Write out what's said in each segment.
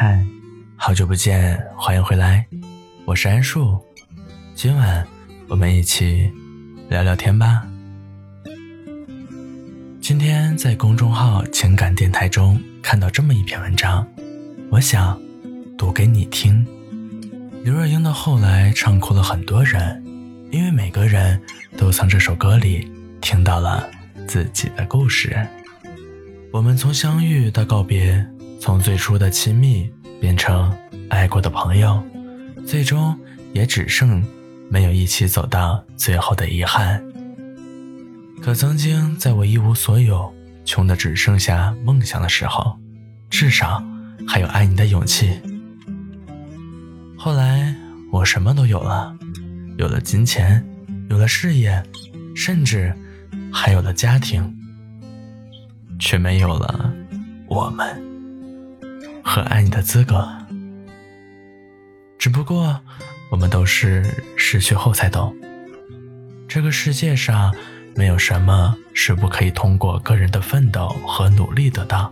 嗨，好久不见，欢迎回来，我是安树。今晚我们一起聊聊天吧。今天在公众号情感电台中看到这么一篇文章，我想读给你听。刘若英的后来唱哭了很多人，因为每个人都从这首歌里听到了自己的故事。我们从相遇到告别，从最初的亲密变成爱过的朋友，最终也只剩没有一起走到最后的遗憾。可曾经在我一无所有、穷的只剩下梦想的时候，至少还有爱你的勇气。后来我什么都有了，有了金钱，有了事业，甚至还有了家庭。却没有了我们和爱你的资格。只不过，我们都是失去后才懂，这个世界上没有什么是不可以通过个人的奋斗和努力得到，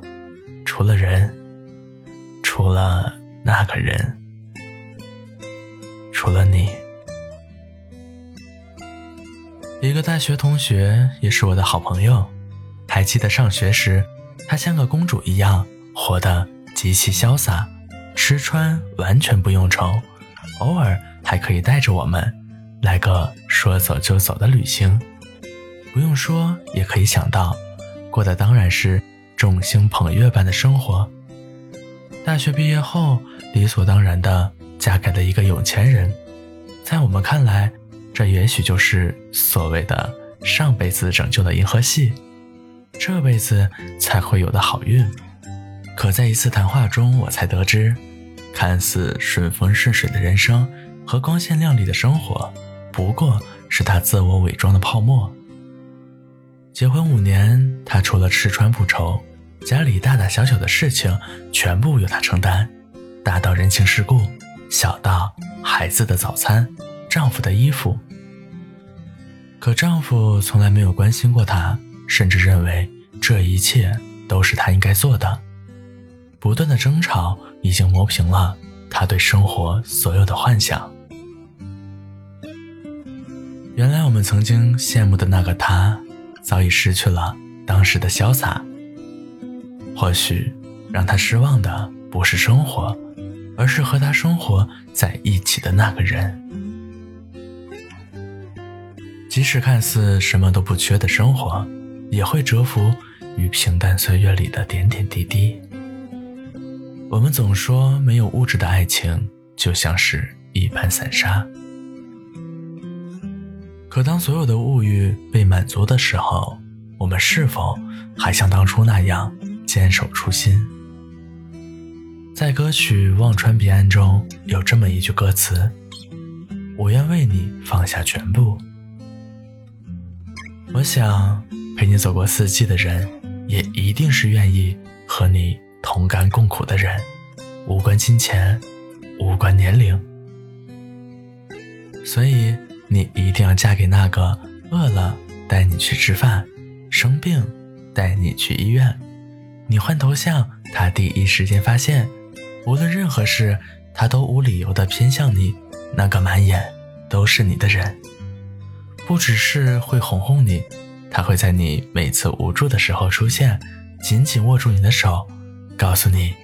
除了人，除了那个人，除了你。一个大学同学，也是我的好朋友。还记得上学时，她像个公主一样活得极其潇洒，吃穿完全不用愁，偶尔还可以带着我们来个说走就走的旅行。不用说也可以想到，过的当然是众星捧月般的生活。大学毕业后，理所当然的嫁给了一个有钱人，在我们看来，这也许就是所谓的上辈子拯救了银河系。这辈子才会有的好运，可在一次谈话中，我才得知，看似顺风顺水的人生和光鲜亮丽的生活，不过是他自我伪装的泡沫。结婚五年，他除了吃穿不愁，家里大大小小的事情全部由他承担，大到人情世故，小到孩子的早餐、丈夫的衣服。可丈夫从来没有关心过她。甚至认为这一切都是他应该做的。不断的争吵已经磨平了他对生活所有的幻想。原来我们曾经羡慕的那个他，早已失去了当时的潇洒。或许让他失望的不是生活，而是和他生活在一起的那个人。即使看似什么都不缺的生活。也会折服于平淡岁月里的点点滴滴。我们总说没有物质的爱情就像是一盘散沙，可当所有的物欲被满足的时候，我们是否还像当初那样坚守初心？在歌曲《忘川彼岸》中有这么一句歌词：“我愿为你放下全部。”我想。陪你走过四季的人，也一定是愿意和你同甘共苦的人，无关金钱，无关年龄。所以你一定要嫁给那个饿了带你去吃饭，生病带你去医院，你换头像他第一时间发现，无论任何事他都无理由的偏向你，那个满眼都是你的人，不只是会哄哄你。他会在你每次无助的时候出现，紧紧握住你的手，告诉你，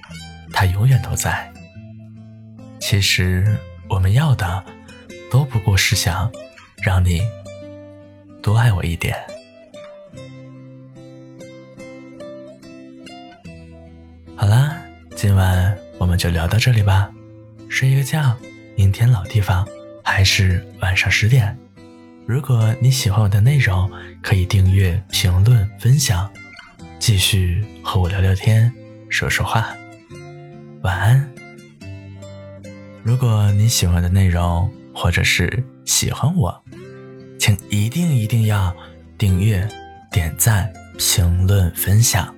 他永远都在。其实我们要的，都不过是想让你多爱我一点。好啦，今晚我们就聊到这里吧，睡一个觉，明天老地方还是晚上十点。如果你喜欢我的内容，可以订阅、评论、分享，继续和我聊聊天、说说话。晚安。如果你喜欢的内容，或者是喜欢我，请一定一定要订阅、点赞、评论、分享。